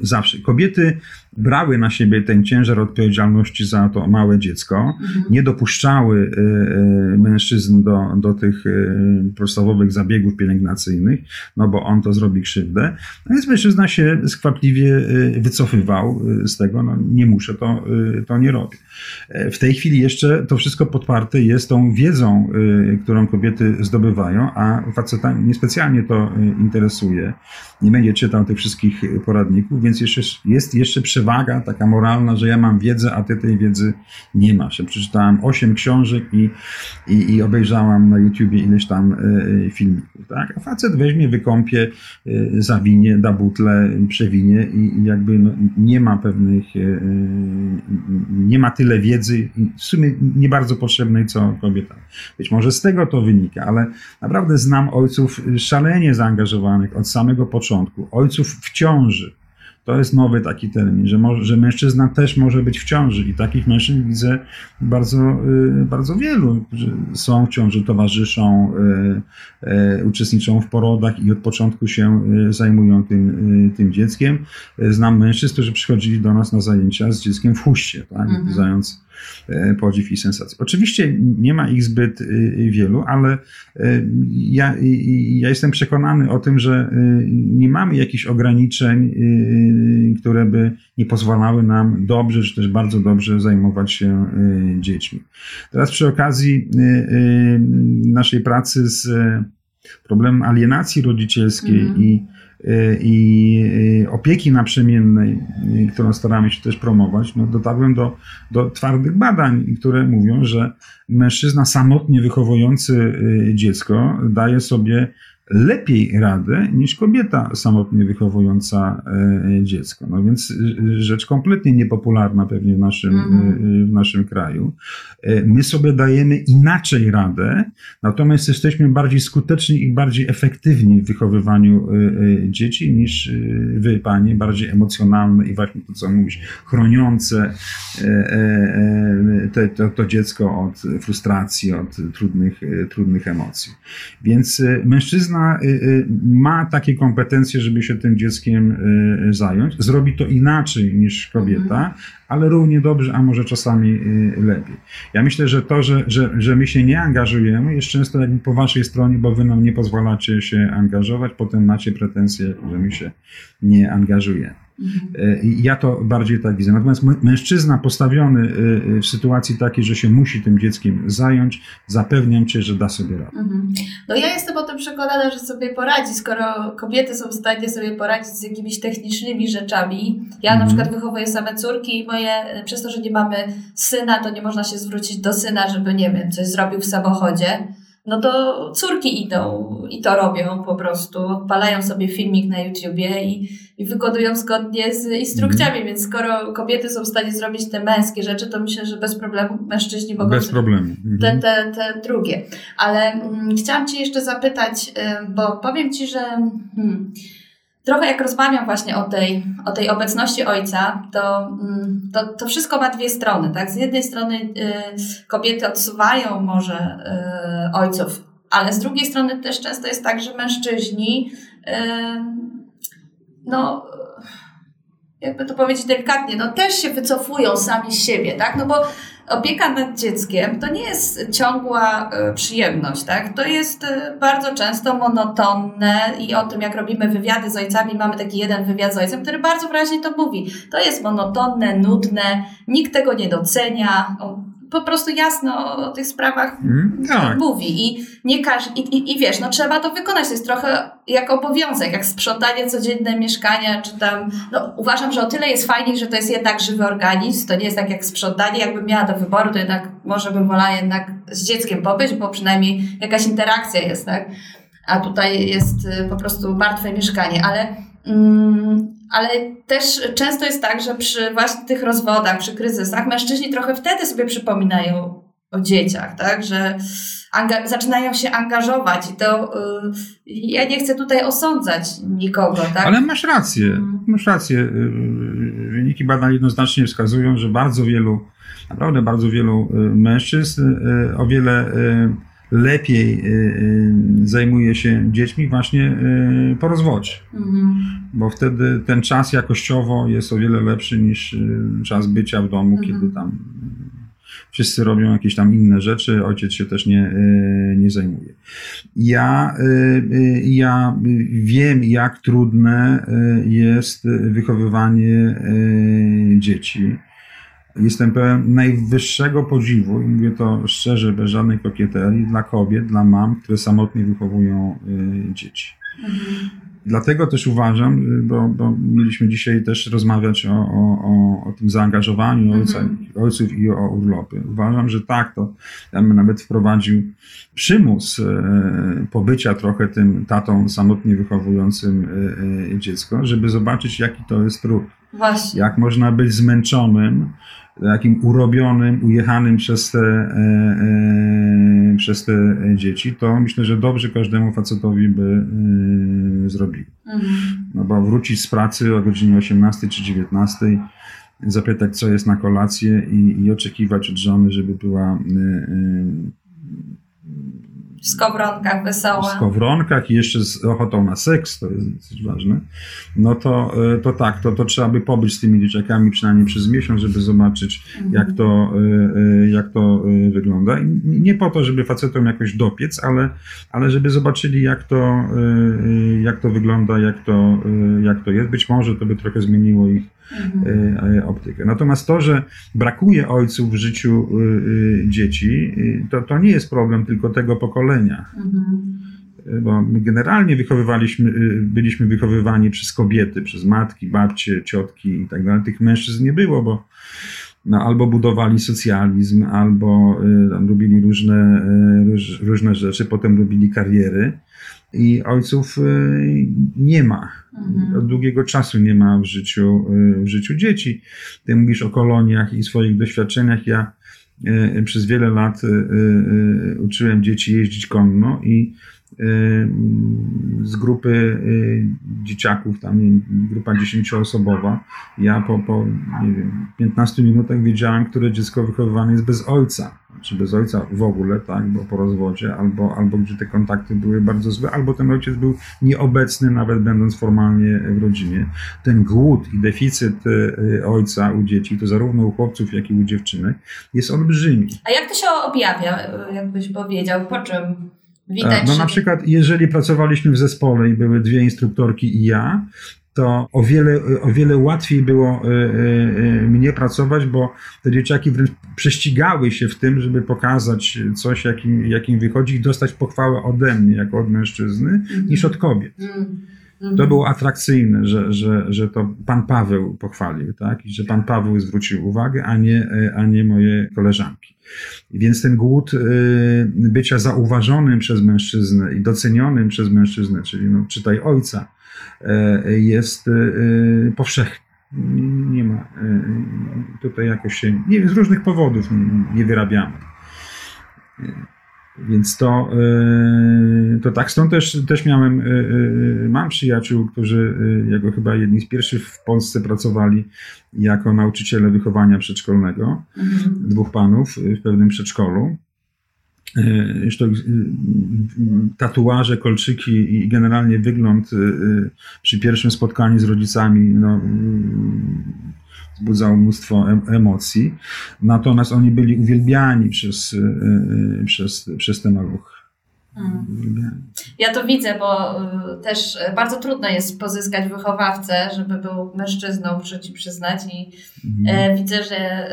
zawsze. Kobiety brały na siebie ten ciężar odpowiedzialności za to małe dziecko, mhm. nie dopuszczały y, y, mężczyzn do, do tych y, podstawowych zabiegów pielęgnacyjnych, no bo on to zrobi krzywdę. No więc mężczyzna się skwapliwie wycofywał z tego, no nie muszę, to, to nie robię. E, w tej chwili jeszcze to wszystko podparte jest tą wiedzą, którą kobiety zdobywają, a faceta niespecjalnie to interesuje. Nie będzie czytał tych wszystkich poradników, więc jeszcze, jest jeszcze przeważnie przewaga taka moralna, że ja mam wiedzę, a ty tej wiedzy nie masz. Ja przeczytałem osiem książek i, i, i obejrzałam na YouTubie ileś tam y, filmików. Tak? A facet weźmie, wykąpie, y, zawinie, da butle, przewinie i, i jakby no, nie ma pewnych, y, nie ma tyle wiedzy, w sumie nie bardzo potrzebnej, co kobieta. Być może z tego to wynika, ale naprawdę znam ojców szalenie zaangażowanych od samego początku, ojców w ciąży, to jest nowy taki termin, że, może, że mężczyzna też może być w ciąży i takich mężczyzn widzę bardzo, y, bardzo wielu, którzy są w ciąży, towarzyszą, y, y, uczestniczą w porodach i od początku się zajmują tym, tym dzieckiem. Znam mężczyzn, którzy przychodzili do nas na zajęcia z dzieckiem w huście, tak, mhm. E, podziw i sensację. Oczywiście nie ma ich zbyt y, wielu, ale e, ja, ja jestem przekonany o tym, że nie mamy jakichś ograniczeń, które by nie pozwalały nam dobrze, czy też bardzo dobrze zajmować się dziećmi. Teraz przy okazji naszej pracy z problemem alienacji rodzicielskiej mm. i i y, opieki naprzemiennej, y, którą staramy się też promować, no dotarłem do, do twardych badań, które mówią, że mężczyzna samotnie wychowujący dziecko daje sobie lepiej radę niż kobieta samotnie wychowująca e, dziecko. No więc e, rzecz kompletnie niepopularna pewnie w naszym, mm. w naszym kraju. My sobie dajemy inaczej radę, natomiast jesteśmy bardziej skuteczni i bardziej efektywni w wychowywaniu dzieci niż wy, panie, bardziej emocjonalne i właśnie to, co mówisz, chroniące te, to, to dziecko od frustracji, od trudnych, trudnych emocji. Więc mężczyzna Y, y, ma takie kompetencje, żeby się tym dzieckiem y, zająć. Zrobi to inaczej niż kobieta, mhm. Ale równie dobrze, a może czasami lepiej. Ja myślę, że to, że, że, że my się nie angażujemy, jest często jakby po waszej stronie, bo wy nam nie pozwalacie się angażować, potem macie pretensje, że my się nie angażujemy. Mhm. Ja to bardziej tak widzę. Natomiast mężczyzna postawiony y, y, w sytuacji takiej, że się musi tym dzieckiem zająć, zapewniam cię, że da sobie radę. Mhm. No ja jestem o tym przekonana, że sobie poradzi, skoro kobiety są w stanie sobie poradzić z jakimiś technicznymi rzeczami. Ja na mhm. przykład wychowuję same córki i moje, przez to, że nie mamy syna, to nie można się zwrócić do syna, żeby, nie wiem, coś zrobił w samochodzie no to córki idą i to robią po prostu. Odpalają sobie filmik na YouTubie i, i wykonują zgodnie z instrukcjami, mm. więc skoro kobiety są w stanie zrobić te męskie rzeczy, to myślę, że bez problemu mężczyźni mogą bez problemu. Te, mhm. te, te drugie. Ale mm, chciałam Cię jeszcze zapytać, bo powiem Ci, że hmm, trochę jak rozmawiam właśnie o tej, o tej obecności ojca, to, mm, to, to wszystko ma dwie strony. Tak? Z jednej strony y, kobiety odsuwają może y, ojców, ale z drugiej strony też często jest tak, że mężczyźni y, no jakby to powiedzieć delikatnie, no też się wycofują sami z siebie, tak? No bo opieka nad dzieckiem to nie jest ciągła e, przyjemność, tak? To jest e, bardzo często monotonne i o tym, jak robimy wywiady z ojcami, mamy taki jeden wywiad z ojcem, który bardzo wyraźnie to mówi. To jest monotonne, nudne, nikt tego nie docenia po prostu jasno o tych sprawach mm, tak. mówi. I nie każ, i, i, i, wiesz, no trzeba to wykonać. To jest trochę jak obowiązek, jak sprzątanie codzienne mieszkania, czy tam. No, uważam, że o tyle jest fajniej, że to jest jednak żywy organizm. To nie jest tak jak sprzątanie. Jakbym miała do wyboru, to jednak może bym wolała jednak z dzieckiem pobyć, bo przynajmniej jakaś interakcja jest, tak? A tutaj jest y, po prostu martwe mieszkanie, ale. Mm, ale też często jest tak, że przy właśnie tych rozwodach, przy kryzysach, mężczyźni trochę wtedy sobie przypominają o dzieciach, tak, że zaczynają się angażować i to yy, ja nie chcę tutaj osądzać nikogo, tak? Ale masz rację, mhm. masz rację. Y, y, wyniki badań jednoznacznie wskazują, że bardzo wielu, naprawdę bardzo wielu y, mężczyzn o wiele lepiej y, y, zajmuje się dziećmi właśnie y, po rozwodzie. Mhm. Bo wtedy ten czas jakościowo jest o wiele lepszy niż czas bycia w domu, mhm. kiedy tam wszyscy robią jakieś tam inne rzeczy, ojciec się też nie, nie zajmuje. Ja, ja wiem, jak trudne jest wychowywanie dzieci Jestem pełen najwyższego podziwu i mówię to szczerze, bez żadnej kokieterii, dla kobiet, dla mam, które samotnie wychowują y, dzieci. Mhm. Dlatego też uważam, y, bo, bo, mieliśmy dzisiaj też rozmawiać o, o, o tym zaangażowaniu mhm. ojców i o urlopy. Uważam, że tak, to ja bym nawet wprowadził przymus e, pobycia trochę tym tatą samotnie wychowującym e, dziecko, żeby zobaczyć, jaki to jest trud. Właśnie. Jak można być zmęczonym, takim urobionym, ujechanym przez te, e, e, przez te dzieci, to myślę, że dobrze każdemu facetowi by e, zrobił. Mhm. No bo wrócić z pracy o godzinie 18 czy 19, zapytać, co jest na kolację i, i oczekiwać od żony, żeby była w skowronkach wesoła. W skowronkach i jeszcze z ochotą na seks, to jest dosyć ważne. No to, e, to tak, to, to trzeba by pobyć z tymi dzieciakami przynajmniej przez miesiąc, żeby zobaczyć, mhm. jak, to, e, e, jak to wygląda. I nie po to, żeby facetom jakoś dopiec, ale, ale żeby zobaczyli, jak to, jak to wygląda, jak to, jak to jest. Być może to by trochę zmieniło ich mhm. optykę. Natomiast to, że brakuje ojców w życiu dzieci, to, to nie jest problem tylko tego pokolenia. Mhm. Bo my generalnie wychowywaliśmy, byliśmy wychowywani przez kobiety, przez matki, babcie, ciotki i tak dalej. Tych mężczyzn nie było, bo no, albo budowali socjalizm, albo y, robili różne, y, róż, różne rzeczy, potem robili kariery. I ojców y, nie ma. Mhm. Od długiego czasu nie ma w życiu, y, w życiu dzieci. Ty mówisz o koloniach i swoich doświadczeniach. Ja E, przez wiele lat uczyłem dzieci jeździć konno i z grupy dzieciaków, tam grupa dziesięcioosobowa, ja po, po nie wiem, 15 minutach wiedziałem, które dziecko wychowywane jest bez ojca czy bez ojca w ogóle, tak, bo po rozwodzie, albo, albo gdzie te kontakty były bardzo złe, albo ten ojciec był nieobecny, nawet będąc formalnie w rodzinie. Ten głód i deficyt e, ojca u dzieci, to zarówno u chłopców, jak i u dziewczynek, jest olbrzymi. A jak to się objawia, jakbyś powiedział, po czym widać? No na przykład, jeżeli pracowaliśmy w zespole i były dwie instruktorki i ja, to o wiele, o wiele łatwiej było e, e, e, mnie pracować, bo te dzieciaki wręcz prześcigały się w tym, żeby pokazać coś, jakim, jakim wychodzi i dostać pochwałę ode mnie, jako od mężczyzny, mm -hmm. niż od kobiet. Mm. Mhm. To było atrakcyjne, że, że, że to pan Paweł pochwalił, tak? I że pan Paweł zwrócił uwagę, a nie, a nie moje koleżanki. Więc ten głód y, bycia zauważonym przez mężczyznę i docenionym przez mężczyznę, czyli no, czytaj ojca, y, jest powszechny. Nie ma tutaj jakoś się, nie, z różnych powodów nie wyrabiamy. Więc to, e, to tak, stąd też, też miałem, e, e, mam przyjaciół, którzy jako chyba jedni z pierwszych w Polsce pracowali jako nauczyciele wychowania przedszkolnego, mhm. dwóch panów w pewnym przedszkolu. Zresztą tatuaże, kolczyki i generalnie wygląd przy pierwszym spotkaniu z rodzicami no, wzbudzał mnóstwo emocji. Natomiast oni byli uwielbiani przez, e, e, przez, przez te maluchy. Hmm. Ja to widzę, bo e, też bardzo trudno jest pozyskać wychowawcę, żeby był mężczyzną, muszę ci przyznać. I mhm. widzę, że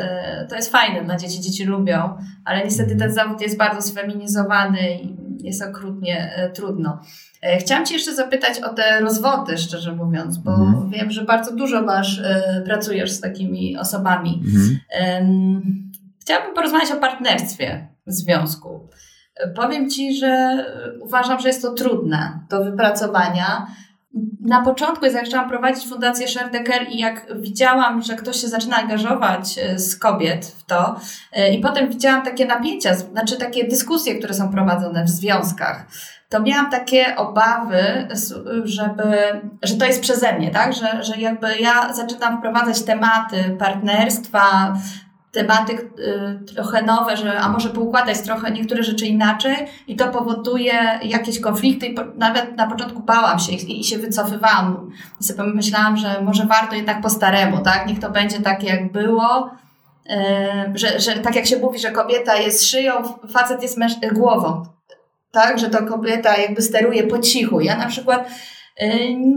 to jest fajne dla dzieci, dzieci lubią, ale niestety ten zawód jest bardzo sfeminizowany i jest okrutnie trudno. E, chciałam Cię jeszcze zapytać o te rozwody, szczerze mówiąc, bo mhm. wiem, że bardzo dużo masz, e, pracujesz z takimi osobami. Mhm. Chciałabym porozmawiać o partnerstwie w związku. E, powiem Ci, że uważam, że jest to trudne do wypracowania. Na początku, jak zaczęłam prowadzić Fundację Sherdecker i jak widziałam, że ktoś się zaczyna angażować z kobiet w to, i potem widziałam takie napięcia, znaczy takie dyskusje, które są prowadzone w związkach, to miałam takie obawy, żeby, że to jest przeze mnie, tak? Że, że jakby ja zaczynam wprowadzać tematy partnerstwa, tematy y, trochę nowe, że a może poukładać trochę niektóre rzeczy inaczej i to powoduje jakieś konflikty i po, nawet na początku bałam się i, i się wycofywałam. I sobie myślałam, że może warto jednak po staremu, tak? Niech to będzie tak jak było. Y, że, że tak jak się mówi, że kobieta jest szyją, facet jest głową tak, że to kobieta jakby steruje po cichu. Ja na przykład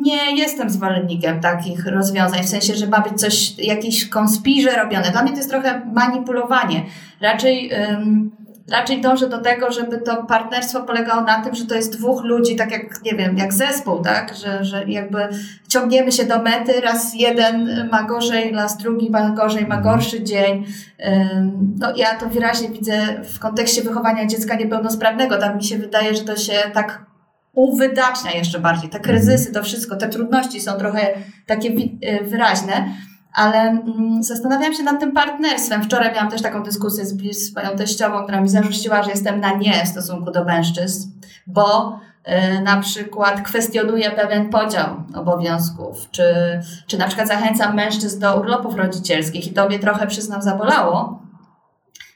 nie jestem zwolennikiem takich rozwiązań, w sensie, że ma być coś, jakiś konspirze robione. Dla mnie to jest trochę manipulowanie. Raczej raczej dążę do tego, żeby to partnerstwo polegało na tym, że to jest dwóch ludzi, tak jak, nie wiem, jak zespół, tak? Że, że jakby ciągniemy się do mety, raz jeden ma gorzej, raz drugi ma gorzej, ma gorszy dzień. No ja to wyraźnie widzę w kontekście wychowania dziecka niepełnosprawnego. Tam mi się wydaje, że to się tak uwydacznia jeszcze bardziej. Te kryzysy, to wszystko, te trudności są trochę takie y, wyraźne ale mm, zastanawiałam się nad tym partnerstwem. Wczoraj miałam też taką dyskusję z, z swoją teściową, która mi zarzuciła, że jestem na nie w stosunku do mężczyzn, bo y, na przykład kwestionuję pewien podział obowiązków, czy, czy na przykład zachęcam mężczyzn do urlopów rodzicielskich i to mnie trochę, przyznam, zabolało,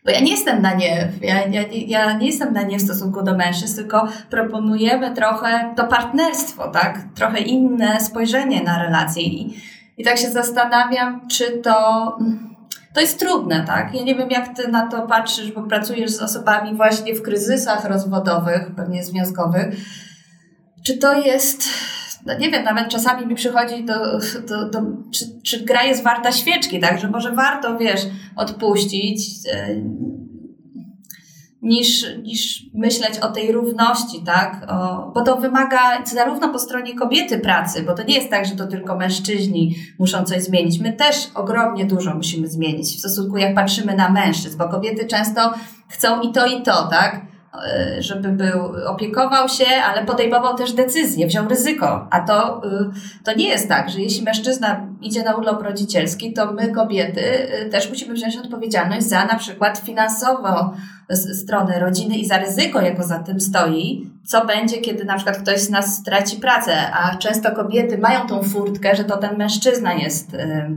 bo ja nie jestem na nie, ja, ja, ja nie jestem na nie w stosunku do mężczyzn, tylko proponujemy trochę to partnerstwo, tak? Trochę inne spojrzenie na relacje i i tak się zastanawiam, czy to. To jest trudne, tak? Ja nie wiem, jak ty na to patrzysz, bo pracujesz z osobami właśnie w kryzysach rozwodowych, pewnie związkowych. Czy to jest no nie wiem, nawet czasami mi przychodzi do, do, do czy, czy gra jest warta świeczki, tak, że może warto, wiesz, odpuścić, e, niż, niż myśleć o tej równości, tak? O, bo to wymaga zarówno po stronie kobiety pracy, bo to nie jest tak, że to tylko mężczyźni muszą coś zmienić. My też ogromnie dużo musimy zmienić w stosunku jak patrzymy na mężczyzn, bo kobiety często chcą i to, i to, tak? E, żeby był, opiekował się, ale podejmował też decyzje, wziął ryzyko. A to, y, to nie jest tak, że jeśli mężczyzna idzie na urlop rodzicielski, to my kobiety y, też musimy wziąć odpowiedzialność za na przykład finansową stronę rodziny i za ryzyko, jako za tym stoi, co będzie, kiedy na przykład ktoś z nas straci pracę, a często kobiety mają tą furtkę, że to ten mężczyzna jest, y,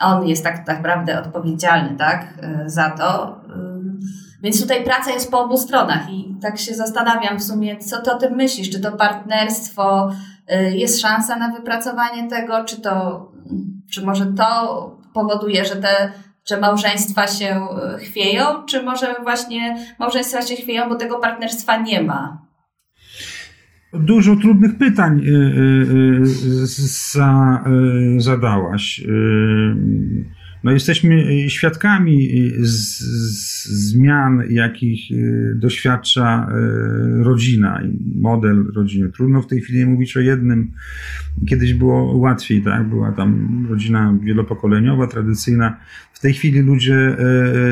on jest tak, tak naprawdę odpowiedzialny, tak, za to więc tutaj praca jest po obu stronach i tak się zastanawiam w sumie, co ty o tym myślisz? Czy to partnerstwo y, jest szansa na wypracowanie tego, czy to, czy może to powoduje, że te że małżeństwa się y, chwieją, czy może właśnie małżeństwa się chwieją, bo tego partnerstwa nie ma? Dużo trudnych pytań y, za, zadałaś. no jesteśmy świadkami z, z zmian, jakich y, doświadcza y, rodzina i model rodziny. Trudno w tej chwili mówić o jednym. Kiedyś było łatwiej, tak? Była tam rodzina wielopokoleniowa, tradycyjna. W tej chwili ludzie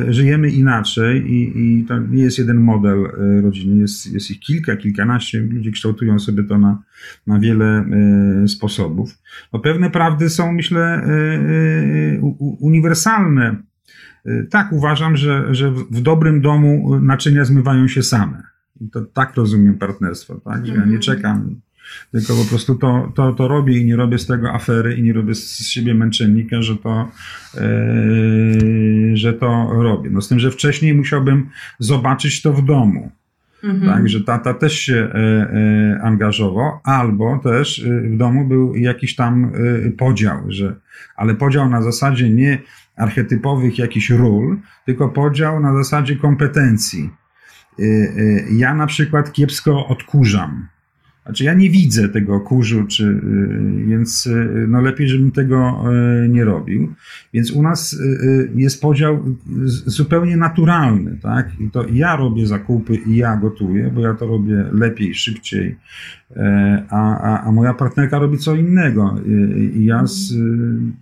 y, żyjemy inaczej i, i to nie jest jeden model rodziny. Jest, jest ich kilka, kilkanaście. Ludzie kształtują sobie to na, na wiele sposobów. No pewne prawdy są, myślę, uniwersalne tak, uważam, że, że w dobrym domu naczynia zmywają się same. I to tak rozumiem partnerstwo, tak? Że ja nie mhm. czekam, tylko po prostu to, to, to robię i nie robię z tego afery i nie robię z siebie męczennika, że to, yy, że to robię. No z tym, że wcześniej musiałbym zobaczyć to w domu. Mhm. Tak, że tata też się e, e, angażował, albo też w domu był jakiś tam podział, że, ale podział na zasadzie nie archetypowych jakichś ról, tylko podział na zasadzie kompetencji. Y, y, ja na przykład kiepsko odkurzam. Znaczy, ja nie widzę tego kurzu, czy, y, więc no lepiej, żebym tego nie robił. Więc u nas jest podział zupełnie naturalny, tak? I to ja robię zakupy i ja gotuję, bo ja to robię lepiej, szybciej, e, a, a, a moja partnerka robi co innego. I ja z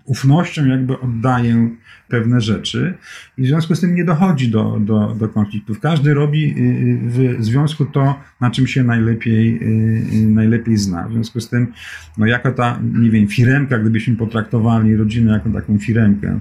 ufnością jakby oddaję pewne rzeczy i w związku z tym nie dochodzi do, do, do konfliktów. Każdy robi y, y, w związku to, na czym się najlepiej, y, najlepiej zna. W związku z tym, no jako ta, nie wiem, firemka, gdybyśmy potraktowali rodzinę jako taką firemkę,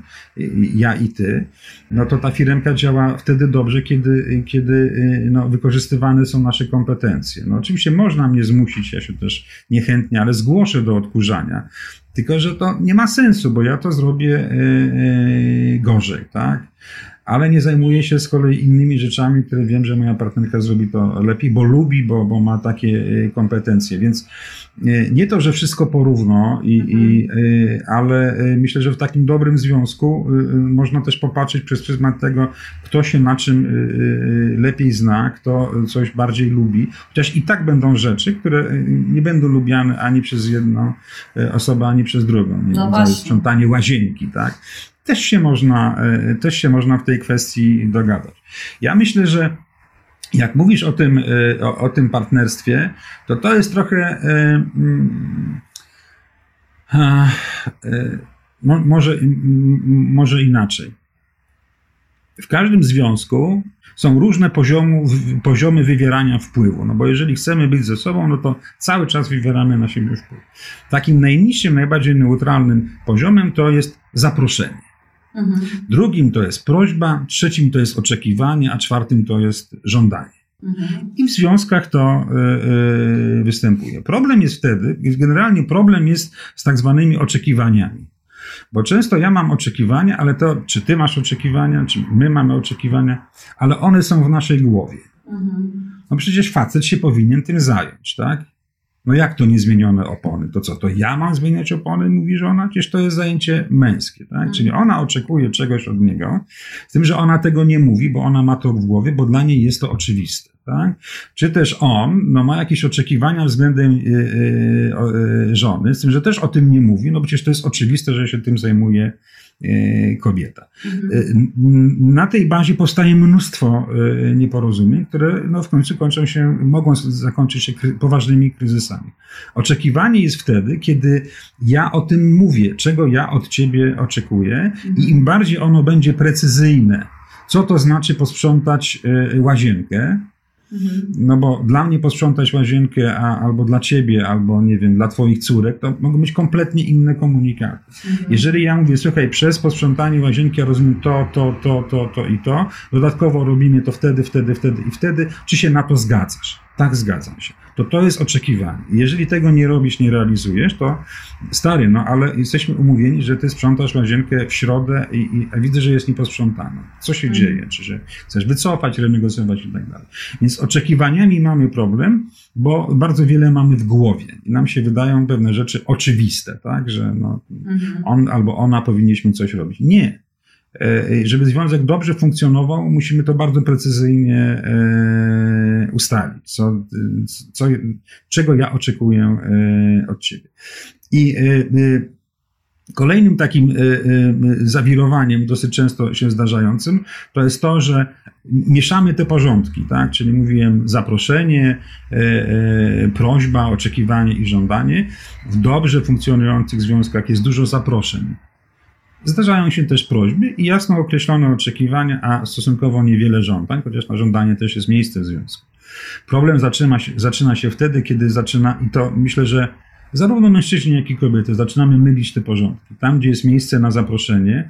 ja i ty, no to ta firemka działa wtedy dobrze, kiedy, kiedy no, wykorzystywane są nasze kompetencje. No oczywiście można mnie zmusić, ja się też niechętnie, ale zgłoszę do odkurzania. Tylko, że to nie ma sensu, bo ja to zrobię e, e, gorzej, tak? Ale nie zajmuję się z kolei innymi rzeczami, które wiem, że moja partnerka zrobi to lepiej, bo lubi, bo, bo ma takie e, kompetencje. Więc nie to, że wszystko porówno, i, i, mhm. ale myślę, że w takim dobrym związku można też popatrzeć przez pryzmat tego, kto się na czym lepiej zna, kto coś bardziej lubi. Chociaż i tak będą rzeczy, które nie będą lubiane ani przez jedną osobę, ani przez drugą. Nie no sprzątanie łazienki, tak? Też się można, e, też się można w tej kwestii dogadać. Ja myślę, że jak mówisz o tym, e, o, o tym partnerstwie, to to jest trochę e, może, może inaczej. W każdym związku są różne poziomu, poziomy wywierania wpływu. No bo jeżeli chcemy być ze sobą, no to cały czas wywieramy na siebie wpływ. Takim najniższym, najbardziej neutralnym poziomem to jest zaproszenie. Mhm. Drugim to jest prośba, trzecim to jest oczekiwanie, a czwartym to jest żądanie. Mhm. I w związkach to y, y, występuje. Problem jest wtedy, generalnie problem jest z tak zwanymi oczekiwaniami. Bo często ja mam oczekiwania, ale to, czy ty masz oczekiwania, czy my mamy oczekiwania, ale one są w naszej głowie. Mhm. No przecież facet się powinien tym zająć, tak? No jak to niezmienione opony? To co, to ja mam zmieniać opony, mówi żona? Przecież to jest zajęcie męskie, tak? Mhm. Czyli ona oczekuje czegoś od niego, z tym, że ona tego nie mówi, bo ona ma to w głowie, bo dla niej jest to oczywiste. Tak? Czy też on no, ma jakieś oczekiwania względem yy, yy, żony, z tym, że też o tym nie mówi, no przecież to jest oczywiste, że się tym zajmuje kobieta. Mhm. E, na tej bazie powstaje mnóstwo e, nieporozumień, które no w końcu kończą się, mogą zakończyć się poważnymi kryzysami. Oczekiwanie jest wtedy, kiedy ja o tym mówię, czego ja od ciebie oczekuję mhm. i im bardziej ono będzie precyzyjne, co to znaczy posprzątać łazienkę, Mhm. No bo dla mnie posprzątać łazienkę, a, albo dla ciebie, albo nie wiem, dla twoich córek, to mogą być kompletnie inne komunikaty. Mhm. Jeżeli ja mówię, słuchaj, przez posprzątanie łazienki ja rozumiem to, to, to, to, to i to, dodatkowo robimy to wtedy, wtedy, wtedy i wtedy, czy się na to zgadzasz? Tak, zgadzam się. To to jest oczekiwanie. Jeżeli tego nie robisz, nie realizujesz, to stary, no ale jesteśmy umówieni, że ty sprzątasz łazienkę w środę i, i widzę, że jest nieposprzątana. Co się mhm. dzieje? Czy że chcesz wycofać, renegocjować i tak dalej. Więc z oczekiwaniami mamy problem, bo bardzo wiele mamy w głowie i nam się wydają pewne rzeczy oczywiste, tak, że no, mhm. on albo ona powinniśmy coś robić. Nie. E, żeby związek dobrze funkcjonował, musimy to bardzo precyzyjnie e, ustalić, co, co, czego ja oczekuję e, od ciebie. I Kolejnym takim zawirowaniem, dosyć często się zdarzającym, to jest to, że mieszamy te porządki, tak? Czyli mówiłem zaproszenie, prośba, oczekiwanie i żądanie. W dobrze funkcjonujących związkach jest dużo zaproszeń. Zdarzają się też prośby i jasno określone oczekiwania, a stosunkowo niewiele żądań, chociaż na żądanie też jest miejsce w związku. Problem zaczyna się, zaczyna się wtedy, kiedy zaczyna, i to myślę, że zarówno mężczyźni, jak i kobiety, zaczynamy mylić te porządki. Tam, gdzie jest miejsce na zaproszenie,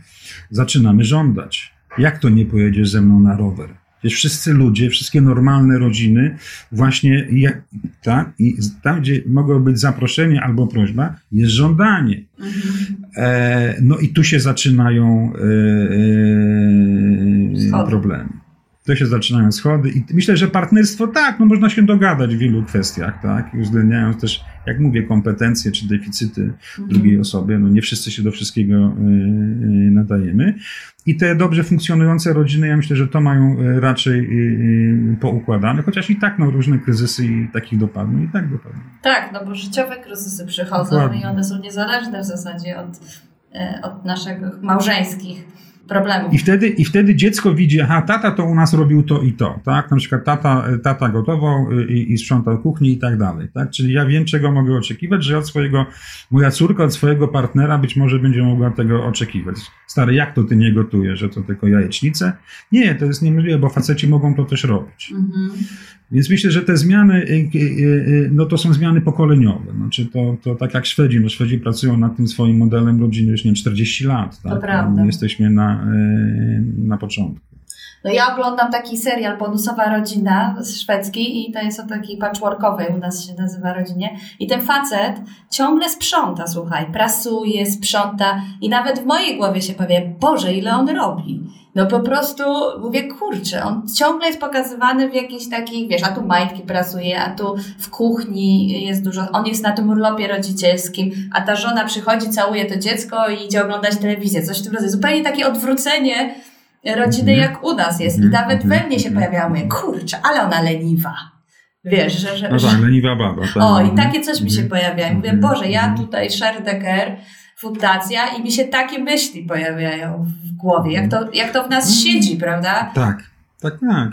zaczynamy żądać. Jak to nie pojedziesz ze mną na rower? Przecież wszyscy ludzie, wszystkie normalne rodziny, właśnie jak, tak, i tam, gdzie mogło być zaproszenie albo prośba, jest żądanie. Mhm. E, no i tu się zaczynają e, e, problemy. To się zaczynają schody i myślę, że partnerstwo tak, no można się dogadać w wielu kwestiach, tak, uwzględniając też, jak mówię, kompetencje czy deficyty mhm. drugiej osoby, no nie wszyscy się do wszystkiego y, y, nadajemy. I te dobrze funkcjonujące rodziny, ja myślę, że to mają y, raczej poukładane, chociaż i tak no, różne kryzysy i takich dopadną, i tak dopadną. Tak, no bo życiowe kryzysy przychodzą Dokładnie. i one są niezależne w zasadzie od, od naszych małżeńskich problemów. I wtedy, I wtedy dziecko widzi, aha, tata to u nas robił to i to, tak? Na przykład tata, tata gotował i, i sprzątał kuchnię i tak dalej, tak? Czyli ja wiem, czego mogę oczekiwać, że od swojego, moja córka od swojego partnera być może będzie mogła tego oczekiwać. Stary, jak to ty nie gotujesz, że to tylko jajecznice? Nie, to jest niemożliwe, bo faceci mogą to też robić. Mhm. Więc myślę, że te zmiany, y, no to są zmiany pokoleniowe. Znaczy to, to tak jak Szwedzi, no Szwedzi pracują nad tym swoim modelem rodziny już nie 40 lat. Tak? To prawda. My jesteśmy na, na początku. No ja oglądam taki serial Bonusowa Rodzina z szwedzki i to jest o takiej patchworkowej, u nas się nazywa rodzinie. I ten facet ciągle sprząta, słuchaj, prasuje, sprząta i nawet w mojej głowie się powie, Boże, ile on robi. No po prostu mówię, kurczę, on ciągle jest pokazywany w jakiejś takiej, wiesz, a tu majtki pracuje, a tu w kuchni jest dużo, on jest na tym urlopie rodzicielskim, a ta żona przychodzi, całuje to dziecko i idzie oglądać telewizję, coś w tym rodzaju. Zupełnie takie odwrócenie rodziny, mhm. jak u nas jest. I mhm. nawet we mnie się mhm. pojawiało, mówię, kurczę, ale ona leniwa. Wiesz, że... że no tak, leniwa baba. Tak. O, i takie coś mi się pojawia. I mówię, Boże, ja tutaj Sherdecker, fundacja i mi się takie myśli pojawiają w głowie, jak to, jak to w nas siedzi, prawda? Tak, tak, tak.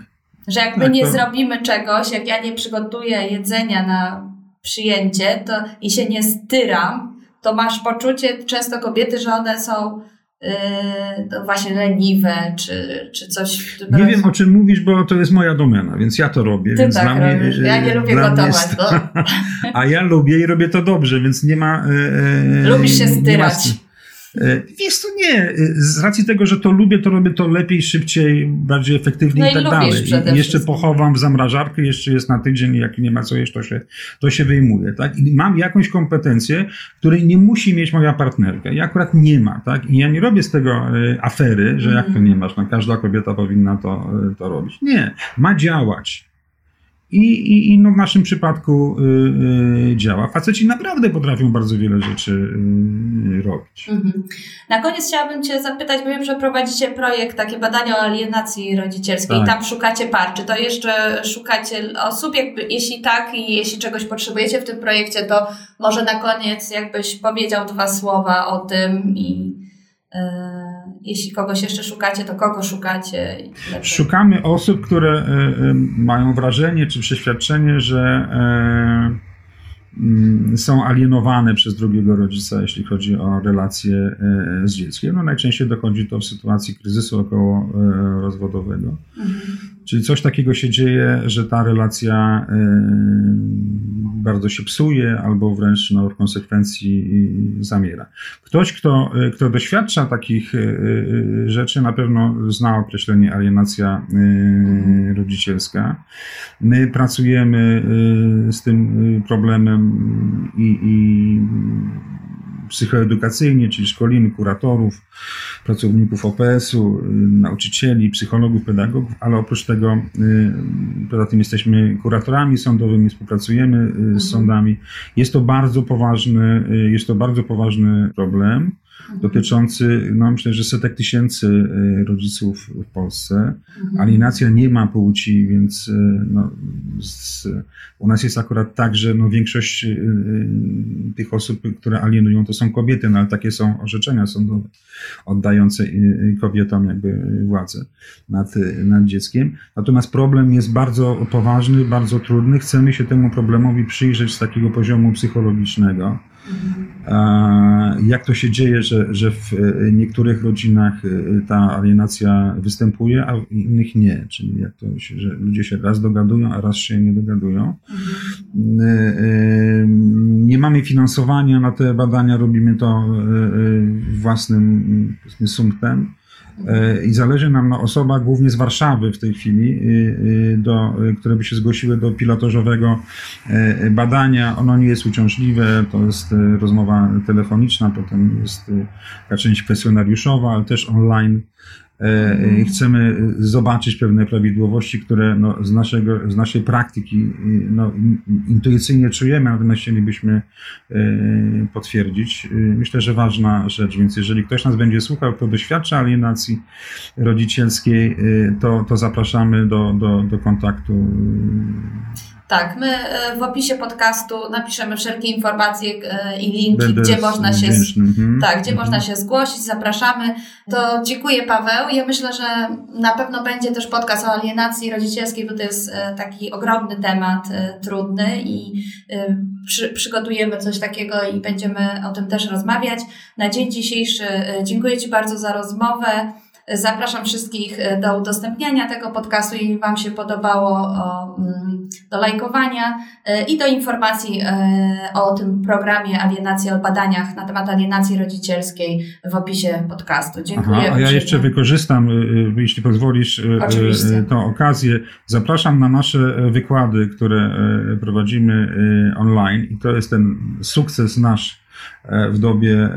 Że jak my tak, nie to... zrobimy czegoś, jak ja nie przygotuję jedzenia na przyjęcie to, i się nie styram, to masz poczucie często kobiety, że one są yy, właśnie leniwe, czy, czy coś. Nie wiem, o czym mówisz, bo to jest moja domena, więc ja to robię. Ty więc tak dla robisz. Mnie, ja nie lubię gotować. Jest, [laughs] a ja lubię i robię to dobrze, więc nie ma. Yy, Lubisz się styrać. E, wiesz to nie, e, z racji tego, że to lubię, to robię to lepiej, szybciej, bardziej efektywnie no i, i tak dalej. I jeszcze pochowam w zamrażarkę, jeszcze jest na tydzień, jak nie ma co jeść, to się, to się wyjmuje, tak? I mam jakąś kompetencję, której nie musi mieć moja partnerka. I akurat nie ma, tak? I ja nie robię z tego e, afery, że jak to nie masz, no każda kobieta powinna to, to robić. Nie, ma działać. I, i, i no w naszym przypadku y, y, działa. Faceci naprawdę potrafią bardzo wiele rzeczy y, robić. Mhm. Na koniec chciałabym Cię zapytać, bo wiem, że prowadzicie projekt, takie badania o alienacji rodzicielskiej. Tak. Tam szukacie par. Czy to jeszcze szukacie osób? Jakby, jeśli tak i jeśli czegoś potrzebujecie w tym projekcie, to może na koniec jakbyś powiedział dwa słowa o tym i jeśli kogoś jeszcze szukacie, to kogo szukacie? Szukamy osób, które e, e, mają wrażenie czy przeświadczenie, że e, Mm, są alienowane przez drugiego rodzica, jeśli chodzi o relacje e, z dzieckiem. No najczęściej dochodzi to w sytuacji kryzysu około e, rozwodowego. Mhm. Czyli coś takiego się dzieje, że ta relacja bardzo się psuje albo wręcz no, w konsekwencji zamiera. Ktoś, kto, kto doświadcza takich rzeczy, na pewno zna określenie alienacja mhm. rodzicielska. My pracujemy z tym problemem i, i psychoedukacyjnie, czyli szkolimy kuratorów, pracowników OPS-u, nauczycieli, psychologów, pedagogów, ale oprócz tego, y, poza tym jesteśmy kuratorami sądowymi, współpracujemy y, z mhm. sądami. Jest to bardzo poważny, y, jest to bardzo poważny problem. Mhm. dotyczący, no myślę, że setek tysięcy y, rodziców w Polsce. Mhm. Alienacja nie ma płci, więc y, no, z, u nas jest akurat tak, że no, większość y, tych osób, które alienują, to są kobiety, no ale takie są orzeczenia sądowe oddające kobietom jakby władzę nad, nad dzieckiem. Natomiast problem jest bardzo poważny, bardzo trudny. Chcemy się temu problemowi przyjrzeć z takiego poziomu psychologicznego. Jak to się dzieje, że, że w e, niektórych rodzinach e, ta alienacja występuje, a w innych nie? Czyli jak to się, że ludzie się raz dogadują, a raz się nie dogadują. E, nie mamy finansowania na te badania, robimy to własnym sumptem. E, I zależy nam na osobach głównie z Warszawy w tej chwili, y, y, do, które by się zgłosiły do pilotażowego e, badania. Ono nie jest uciążliwe, to jest e, rozmowa telefoniczna, potem jest taka część kwestionariuszowa, ale też online. Mhm. Chcemy zobaczyć pewne prawidłowości, które no, z, naszego, z naszej praktyki no, intuicyjnie czujemy, natomiast chcielibyśmy potwierdzić. Myślę, że ważna rzecz, więc jeżeli ktoś nas będzie słuchał, kto doświadcza alienacji rodzicielskiej, to, to zapraszamy do, do, do kontaktu tak, my e, w opisie podcastu napiszemy wszelkie informacje e, i linki, gdzie można się mhm. tak, gdzie mhm. można się zgłosić, zapraszamy. To dziękuję Paweł. Ja myślę, że na pewno będzie też podcast o alienacji rodzicielskiej, bo to jest e, taki ogromny temat, trudny i przy, przygotujemy coś takiego i będziemy o tym też rozmawiać. Na dzień dzisiejszy dziękuję Ci bardzo za rozmowę. Zapraszam wszystkich e, do udostępniania tego podcastu, jeśli Wam się podobało, mm, do lajkowania e, i do informacji e, o tym programie Alienacja o badaniach na temat alienacji rodzicielskiej w opisie podcastu. Dziękuję. Aha, a ja jeszcze wykorzystam, jeśli pozwolisz, Oczywiście. tę okazję. Zapraszam na nasze wykłady, które prowadzimy online i to jest ten sukces nasz w dobie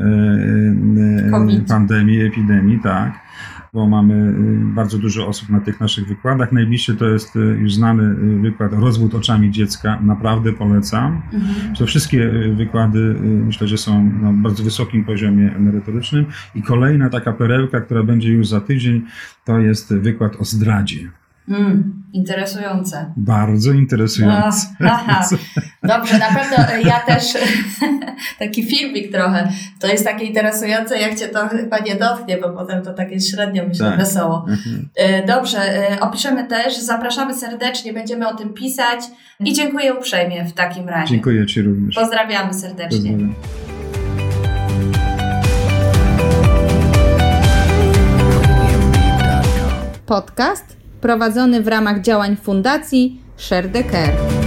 COVID. pandemii, epidemii, tak bo mamy y, bardzo dużo osób na tych naszych wykładach. Najbliższy to jest y, już znany y, wykład Rozwód oczami dziecka. Naprawdę polecam. Mhm. To wszystkie wykłady myślę, że są na bardzo wysokim poziomie merytorycznym. I kolejna taka perełka, która będzie już za tydzień, to jest wykład o zdradzie. Mm, interesujące. Bardzo interesujące. No, aha. [laughs] Dobrze, na pewno ja też [laughs] taki filmik trochę. To jest takie interesujące, jak cię to chyba nie dotknie, bo potem to takie średnio myślę tak. wesoło. Mhm. E, dobrze, e, opiszemy też, zapraszamy serdecznie, będziemy o tym pisać i dziękuję uprzejmie w takim razie. Dziękuję Ci również. Pozdrawiamy serdecznie. Pozdrawiam. Podcast prowadzony w ramach działań Fundacji Share the Care.